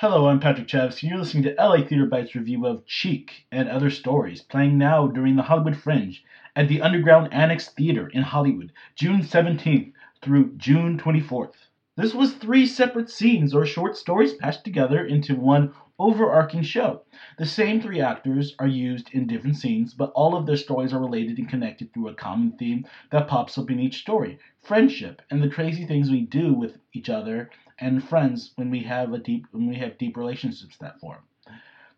Hello, I'm Patrick Chavis, and you're listening to LA Theater Bites review of Cheek and Other Stories, playing now during the Hollywood Fringe at the Underground Annex Theater in Hollywood, June 17th through June 24th. This was three separate scenes or short stories patched together into one overarching show. The same three actors are used in different scenes, but all of their stories are related and connected through a common theme that pops up in each story friendship and the crazy things we do with each other and friends when we have a deep when we have deep relationships that form.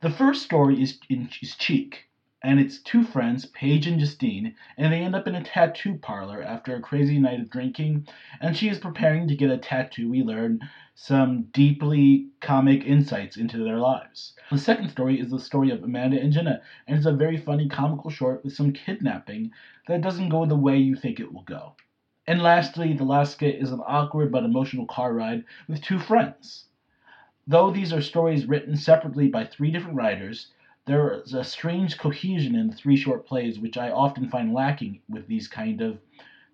The first story is in is Cheek, and it's two friends, Paige and Justine, and they end up in a tattoo parlor after a crazy night of drinking, and she is preparing to get a tattoo. We learn some deeply comic insights into their lives. The second story is the story of Amanda and Jenna, and it's a very funny comical short with some kidnapping that doesn't go the way you think it will go. And lastly, the last skit is an awkward but emotional car ride with two friends. Though these are stories written separately by three different writers, there is a strange cohesion in the three short plays which I often find lacking with these kind of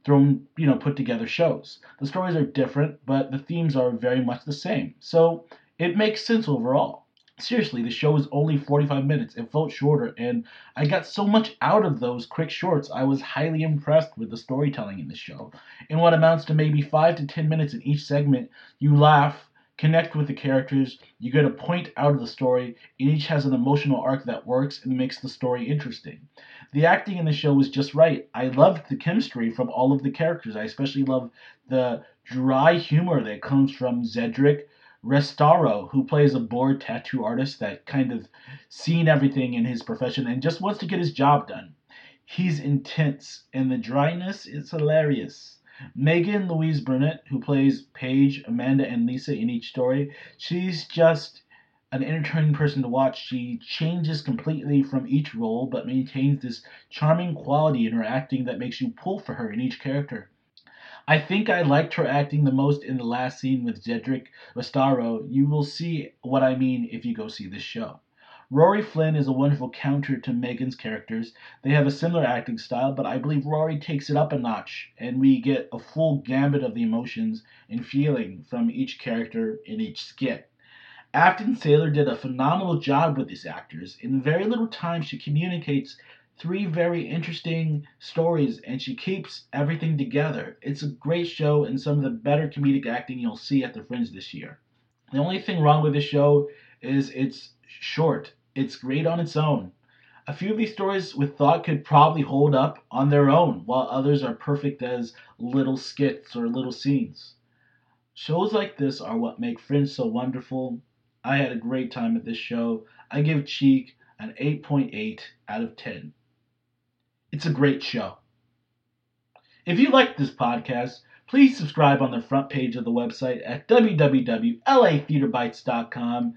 thrown, you know, put together shows. The stories are different, but the themes are very much the same. So it makes sense overall seriously, the show was only 45 minutes. It felt shorter, and I got so much out of those quick shorts. I was highly impressed with the storytelling in the show. In what amounts to maybe 5 to 10 minutes in each segment, you laugh, connect with the characters, you get a point out of the story, and each has an emotional arc that works and makes the story interesting. The acting in the show was just right. I loved the chemistry from all of the characters. I especially love the dry humor that comes from Zedric, Restaro, who plays a bored tattoo artist that kind of seen everything in his profession and just wants to get his job done. He's intense, and the dryness is hilarious. Megan Louise Burnett, who plays Paige, Amanda, and Lisa in each story, she's just an entertaining person to watch. She changes completely from each role, but maintains this charming quality in her acting that makes you pull for her in each character. I think I liked her acting the most in the last scene with Jedrick Restaro. You will see what I mean if you go see this show. Rory Flynn is a wonderful counter to Megan's characters. They have a similar acting style, but I believe Rory takes it up a notch, and we get a full gambit of the emotions and feeling from each character in each skit. Afton Saylor did a phenomenal job with these actors. In very little time, she communicates three very interesting stories and she keeps everything together. It's a great show and some of the better comedic acting you'll see at the Fringe this year. The only thing wrong with this show is it's short. It's great on its own. A few of these stories with thought could probably hold up on their own, while others are perfect as little skits or little scenes. Shows like this are what make Fringe so wonderful. I had a great time at this show. I give Cheek an 8.8 out of 10. It's a great show. If you like this podcast, please subscribe on the front page of the website at www.latheatrebites.com.